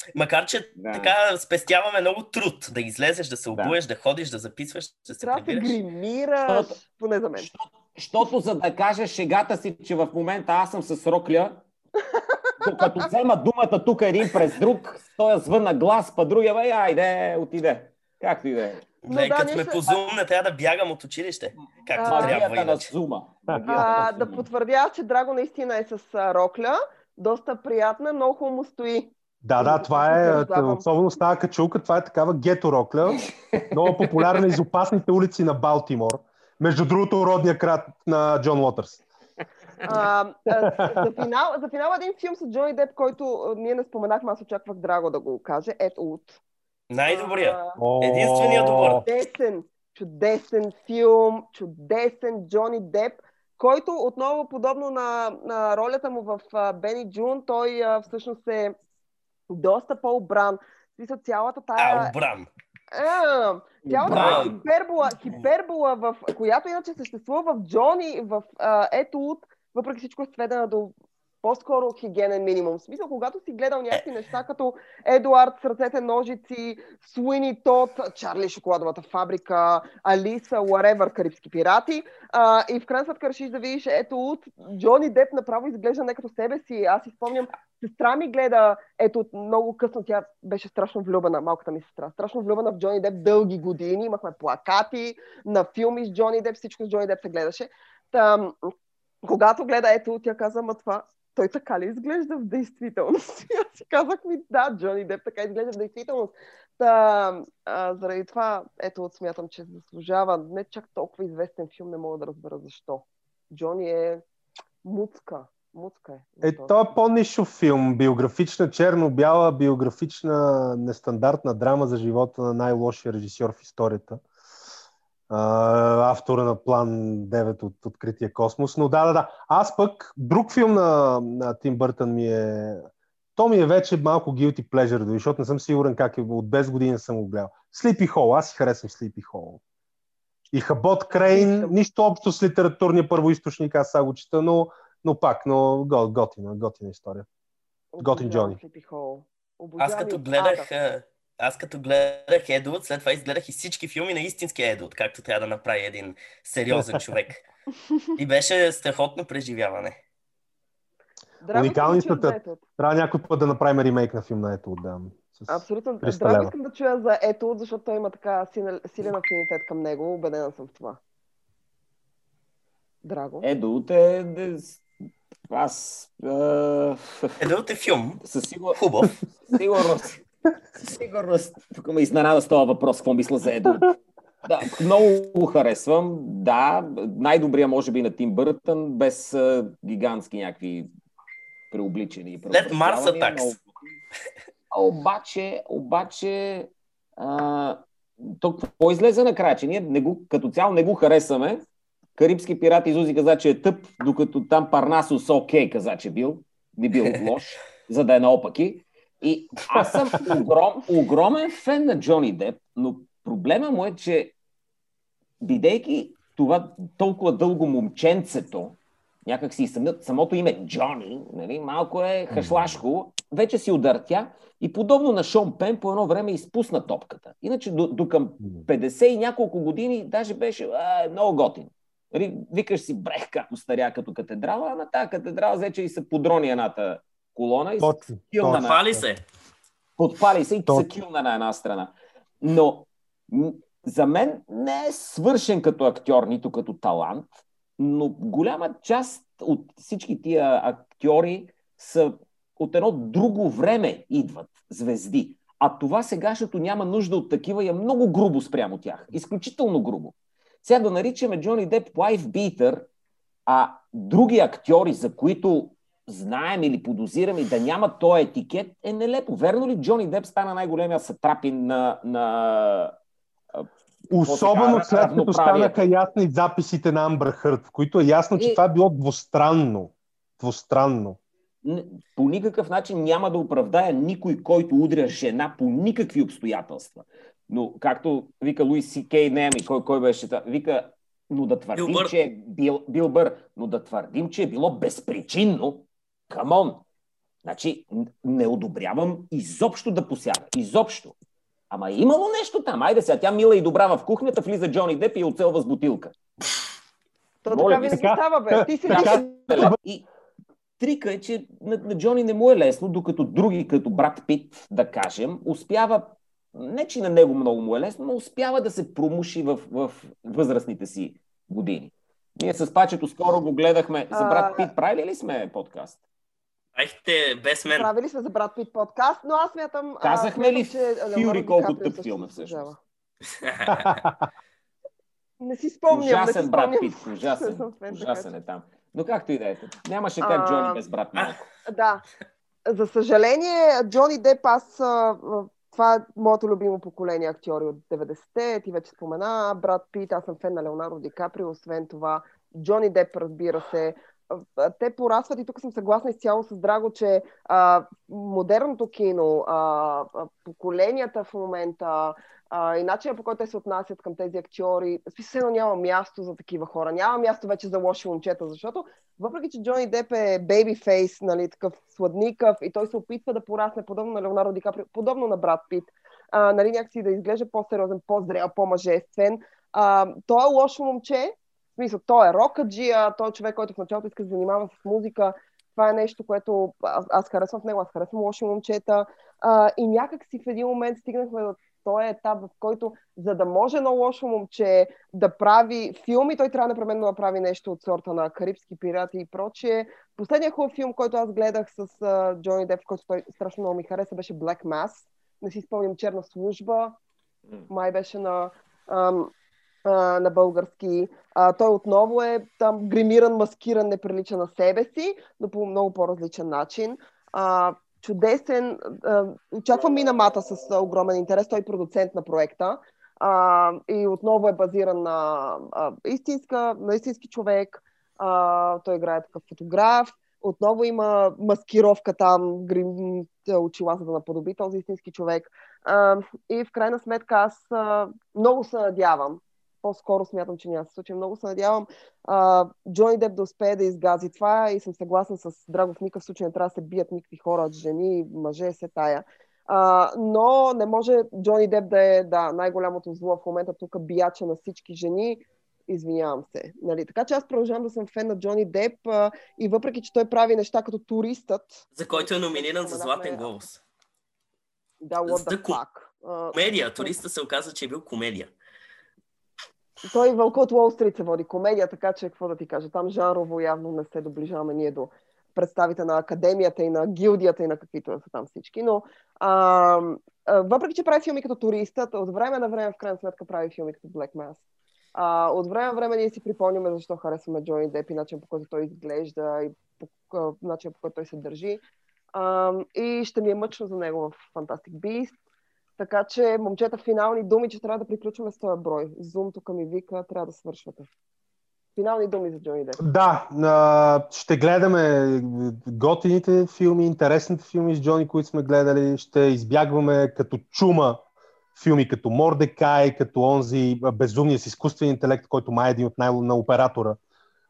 Да. Макар, че Да. така спестяваме много труд да излезеш, да се обуеш, да, ходиш, да записваш, да се Трябва да прибираш. гримираш, Защото- поне за мен. Защото за да кажа шегата си, че в момента аз съм с рокля, докато взема думата тук един през друг, той звъна глас, па другия, бе, айде, отиде. Както и да е. Но Гледай, да, като сме ще- по Zoom, не трябва да бягам от училище. Както А, трябва на зума. А, да потвърдя, че Драго наистина е с а, рокля. Доста приятна, много хубаво му стои. Да, да, това е, Потвърждавам. особено с тази качулка, това е такава гето рокля, много популярна из опасните улици на Балтимор. Между другото, родния крат на Джон Уотърс. А, за, финал, за финал един филм с Джони Деп, който ние не споменахме, аз очаквах Драго да го каже. Ед Ут. Най-добрия. Единственият добър. Чудесен, чудесен филм, чудесен Джони Деп, който отново, подобно на, на ролята му в Бени Джун, той а, всъщност е доста по-обран. Смисъл, цялата тая... А, обран. А, цялата тази хипербола, хипербола в, която иначе съществува в Джони, в а, Ето Ут, въпреки всичко е сведена до по-скоро хигиенен минимум. В смисъл, когато си гледал някакви неща, като Едуард с ръцете ножици, Суини Тот, Чарли Шоколадовата фабрика, Алиса, whatever, Карибски пирати, а, и в крайна сметка решиш да видиш ето от Джони Деп направо изглежда не като себе си. Аз си спомням, сестра ми гледа, ето много късно, тя беше страшно влюбена, малката ми сестра, страшно влюбена в Джони Деп дълги години, имахме плакати на филми с Джони Деп, всичко с Джони Деп се гледаше. Там, когато гледа ето, тя каза, ма това, той така ли изглежда в действителност? И <laughs> аз си казах ми, да, Джони Деп така изглежда в действителност. Та, а, заради това, ето, смятам, че заслужава не чак толкова известен филм, не мога да разбера защо. Джони е муцка. Муцка е. Е, то е по-нишов филм. Биографична, черно-бяла, биографична, нестандартна драма за живота на най-лошия режисьор в историята. А, автора на План 9 от Открития космос. Но да, да, да. Аз пък, друг филм на, на Тим Бъртън ми е... То ми е вече малко guilty pleasure, защото не съм сигурен как е. От 10 години съм го гледал. Sleepy Hole. Аз си харесвам Sleepy Hole. И Хабот Крейн, нищо общо с литературния първоисточник, аз сега го чета, но, но пак, но го- готина, готина история. Готин Джони. Аз като гледах, а, аз като гледах Едуард, след това изгледах и всички филми на истинския Едуард, както трябва да направи един сериозен човек. И беше страхотно преживяване. Уникални са те. Трябва някой път да направим ремейк на филм на ето да. С... Абсолютно. 300 Драго лева. искам да чуя за ето, защото той има така силен, силен афинитет към него. Убедена съм в това. Драго. Едут е... Аз... Е, <laughs> Едуард е филм. със сигур... Хубав. сигурност. Със сигурност. Тук ме изненада с този въпрос, какво мисля за Едут. Да, много го харесвам. Да, най-добрия може би на Тим Бъртън, без а, гигантски някакви преобличени. и но- А обаче, обаче, а, то какво излезе накрая, че ние не го, като цяло не го харесваме. Карибски пирати Зузи каза, че е тъп, докато там Парнасос окей каза, че бил. Не бил <laughs> лош, за да е наопаки. И аз съм огром, огромен фен на Джони Деп, но проблема му е, че бидейки това толкова дълго момченцето, някак си самото име Джони, нали, малко е хашлашко, вече си удъртя и подобно на Шон Пен по едно време изпусна топката. Иначе до, до към 50 и няколко години даже беше а, много готин. Нали, викаш си брех как остаря като катедрала, а на тази катедрала вече и се подрони едната колона и Точно. Килна точно. на- Хвали се. подпали се и Точно. се килна на една страна. Но за мен не е свършен като актьор, нито като талант, но голяма част от всички тия актьори са от едно друго време идват звезди. А това сегашното няма нужда от такива и е много грубо спрямо тях. Изключително грубо. Сега да наричаме Джони Деп wife beater, а други актьори, за които знаем или подозираме да няма този етикет, е нелепо. Верно ли Джони Деп стана най-големия сатрапин на, на Особено Какво след така, като станаха ясни записите на Амбър Хърт, в които е ясно, че И- това е било двустранно. Двустранно. По никакъв начин няма да оправдая никой, който удря жена по никакви обстоятелства. Но, както вика Луис Си Кей, не ами, кой, кой беше това? Вика, но да твърдим, Бил Бър. че е бил, бил бър, но да твърдим, че е било безпричинно, камон. Значи, не одобрявам изобщо да посяга. Изобщо. Ама е имало нещо там. Айде сега, тя мила и добра в кухнята, влиза Джони Деп и я оцелва с бутилка. То Моля така ви, винаги така- става, бе. Ти си така- И трика е, че на, на Джони не му е лесно, докато други, като брат Пит, да кажем, успява, не че на него много му е лесно, но успява да се промуши в, в възрастните си години. Ние с Пачето скоро го гледахме. За брат Пит правили ли сме подкаст? Айхте без мен. Правили сме за брат Пит подкаст, но аз смятам... а, Казахме ли че Фюри колко тъп също филм е заслужава. Не си спомням, не си ужасен брат. Пит, ужасен, <laughs> ужасен е там. Но както и да е. Нямаше как Джони без брат малко. <laughs> Да. За съжаление, Джони Деп, аз това е моето любимо поколение актьори от 90-те. Ти вече спомена Брат Пит, аз съм фен на Леонардо Ди Каприо, освен това Джони Деп, разбира се. Те порастват и тук съм съгласна изцяло с Драго, че а, модерното кино, а, поколенията в момента а, и начинът по който те се отнасят към тези актьори, смисъл няма място за такива хора. Няма място вече за лоши момчета, защото въпреки, че Джони Деп е бейби фейс, нали, такъв сладникъв и той се опитва да порасне подобно на Леонардо Ди Каприо, подобно на Брат Пит, а, нали, някакси да изглежда по-сериозен, по-зрел, по-мъжествен. А, той е лошо момче, в смисъл, той е рокаджия, той е човек, който в началото иска да занимава с музика. Това е нещо, което аз, аз харесвам в него, аз харесвам лоши момчета. А, и някак си в един момент стигнахме до този етап, в който, за да може едно лошо момче да прави филми, той трябва непременно да прави нещо от сорта на Карибски пирати и прочие. Последният хубав филм, който аз гледах с uh, Джони Деп, който той страшно много ми хареса, беше Black Mass. Не си спомням черна служба. Май беше на, ам, а, на български. А, той отново е там гримиран, маскиран, неприлича на себе си, но по много по-различен начин. А, чудесен. Очаквам Минамата с огромен интерес. Той е продуцент на проекта. А, и отново е базиран на, а, истинска, на истински човек. А, той играе такъв фотограф. Отново има маскировка там, грим, очила, за да наподоби този истински човек. А, и в крайна сметка аз а, много се надявам, по-скоро смятам, че няма се случи. Много се надявам а, Джони Деп да успее да изгази това и съм съгласна с Драго в никакъв случай не трябва да се бият никакви хора, жени, мъже, се тая. А, но не може Джони Деп да е да, най-голямото зло в момента тук бияча на всички жени. Извинявам се. Нали? Така че аз продължавам да съм фен на Джони Деп а, и въпреки, че той прави неща като туристът. За който е номиниран за Златен глобус. Да, what the fuck. Комедия. Туриста се оказа, че е бил комедия. Той Вълка от Уолл Стрит се води комедия, така че какво да ти кажа, там жанрово явно не се доближаваме ние до представите на академията и на гилдията и на каквито да са там всички. Но а, а, въпреки, че прави филми като туристът, от време на време в крайна сметка прави филми като Black Mass. А, от време на време ние си припомняме защо харесваме Джони Деп и начин по който той изглежда и по, начин по който той се държи. А, и ще ми е мъчно за него в Fantastic Beast. Така че, момчета, финални думи, че трябва да приключваме с този брой. Зум тук ми вика, трябва да свършвате. Финални думи за Джони Деп. Да, а, ще гледаме готините филми, интересните филми с Джони, които сме гледали. Ще избягваме като чума филми като Мордекай, като онзи Безумния с изкуствен интелект, който май е един от най- на оператора.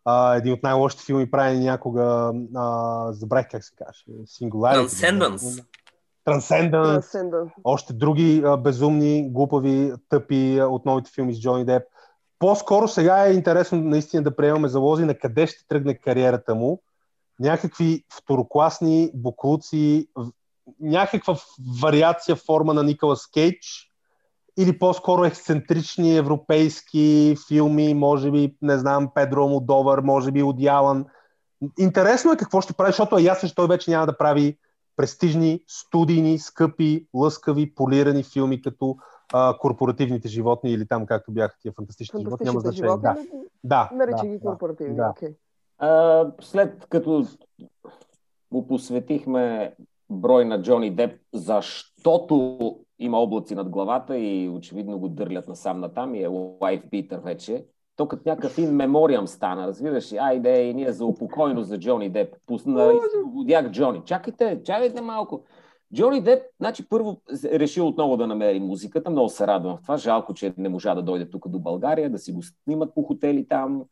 А, един от най-лошите филми правени някога. А, забравих как се каже. Singularity. Transcendence. Transcendent. Още други а, безумни, глупави, тъпи а, от новите филми с Джони Деп. По-скоро сега е интересно наистина да приемаме залози на къде ще тръгне кариерата му. Някакви второкласни буклуци, някаква вариация форма на Николас Кейдж или по-скоро ексцентрични европейски филми, може би, не знам, Педро Модовър, може би Оди Алън. Интересно е какво ще прави, защото е ясно, че той вече няма да прави престижни, студийни, скъпи, лъскави, полирани филми, като а, корпоративните животни или там както бяха тия фантастични животни. Няма значение. животни, Да, да, нарича да, ги корпоративни. да. окей. А, след като му посветихме брой на Джони Деп, защото има облаци над главата и очевидно го дърлят насам натам и е лайфбитър вече. То като някакъв ин мемориам стана, разбираш ли? Айде, и ние за упокойно за Джони Деп. Пусна водяк Джони. Чакайте, чакайте малко. Джони Деп, значи първо решил отново да намери музиката. Много се радвам в това. Жалко, че не можа да дойде тук до България, да си го снимат по хотели там.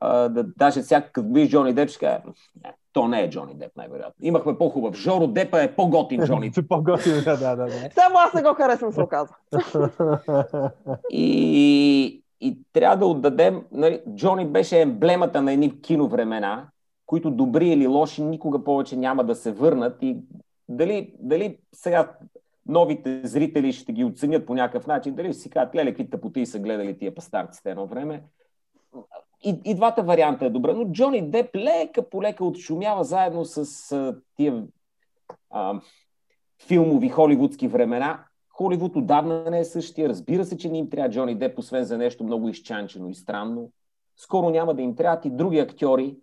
А, да, даже всяка като видиш Джони Деп, ще каже, не, то не е Джони Деп, най-вероятно. Имахме по-хубав. Жоро Депа е по-готин <laughs> Джони Деп. Да, да, да. да. Само аз не го харесвам, се оказва. <laughs> И, и трябва да отдадем, нали, Джони беше емблемата на едни киновремена, които добри или лоши никога повече няма да се върнат. И дали, дали сега новите зрители ще ги оценят по някакъв начин, дали си кажат, леле, какви тъпоти са гледали тия пастарците едно време. И, и двата варианта е добре, но Джони Деп лека по лека отшумява заедно с а, тия а, филмови холивудски времена, Холивуд отдавна не е същия. Разбира се, че не им трябва Джони Деп, освен за нещо много изчанчено и странно. Скоро няма да им трябват и други актьори,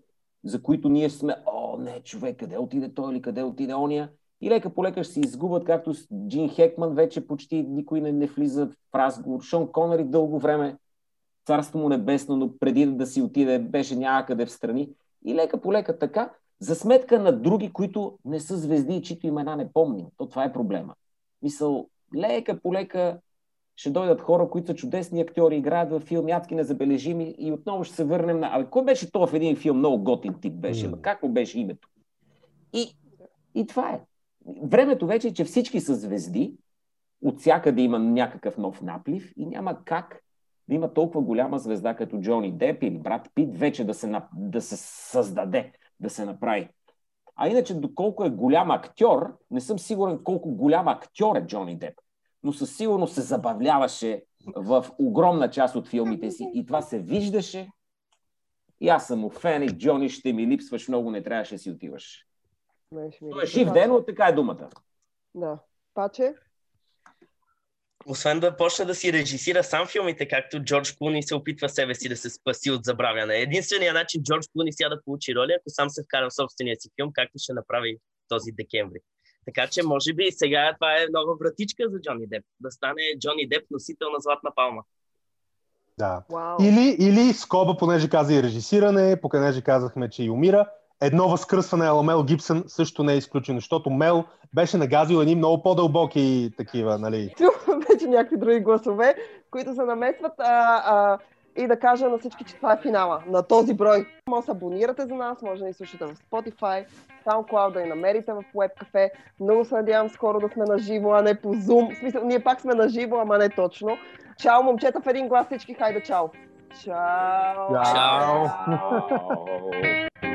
за които ние сме, о, не, човек, къде отиде той или къде отиде ония. И лека по лека ще се изгубят, както с Джин Хекман вече почти никой не, не влиза в разговор. Шон Конъри дълго време, царство му небесно, но преди да си отиде, беше някъде в страни. И лека по лека така, за сметка на други, които не са звезди и чието имена не помним. То това е проблема. Мисъл, лека по лека ще дойдат хора, които са чудесни актьори, играят във филм, ядки незабележими и отново ще се върнем на... Абе, кой беше то в един филм? Много готин тип беше. Mm. Как му беше името? И, и това е. Времето вече е, че всички са звезди, от всякъде има някакъв нов наплив и няма как да има толкова голяма звезда като Джони Деп или брат Пит вече да се, да се създаде, да се направи. А иначе, доколко е голям актьор, не съм сигурен колко голям актьор е Джони Деп, но със сигурност се забавляваше в огромна част от филмите си и това се виждаше. И аз съм му фен и Джони ще ми липсваш много, не трябваше да си отиваш. Той е жив ден, но така е думата. Да. Паче? Освен да почне да си режисира сам филмите, както Джордж Клуни се опитва себе си да се спаси от забравяне. Единственият начин Джордж Клуни сега да получи роля, ако сам се вкара в собствения си филм, както ще направи този декември. Така че, може би, сега това е нова вратичка за Джони Деп. Да стане Джони Деп носител на Златна палма. Да. Wow. Или, или скоба, понеже каза и режисиране, понеже казахме, че и умира, едно възкръсване на Мел Гибсън също не е изключено, защото Мел беше нагазил едни много по-дълбоки такива, нали? вече някакви други гласове, които се намесват а, а, и да кажа на всички, че това е финала на този брой. Може да се абонирате за нас, може да ни слушате в Spotify, SoundCloud, да ни намерите в WebCafe. Много се надявам скоро да сме на живо, а не по Zoom. В смисъл, ние пак сме на живо, ама не точно. Чао, момчета, в един глас всички, хайде чао! Чао! Чао! Ау. <laughs>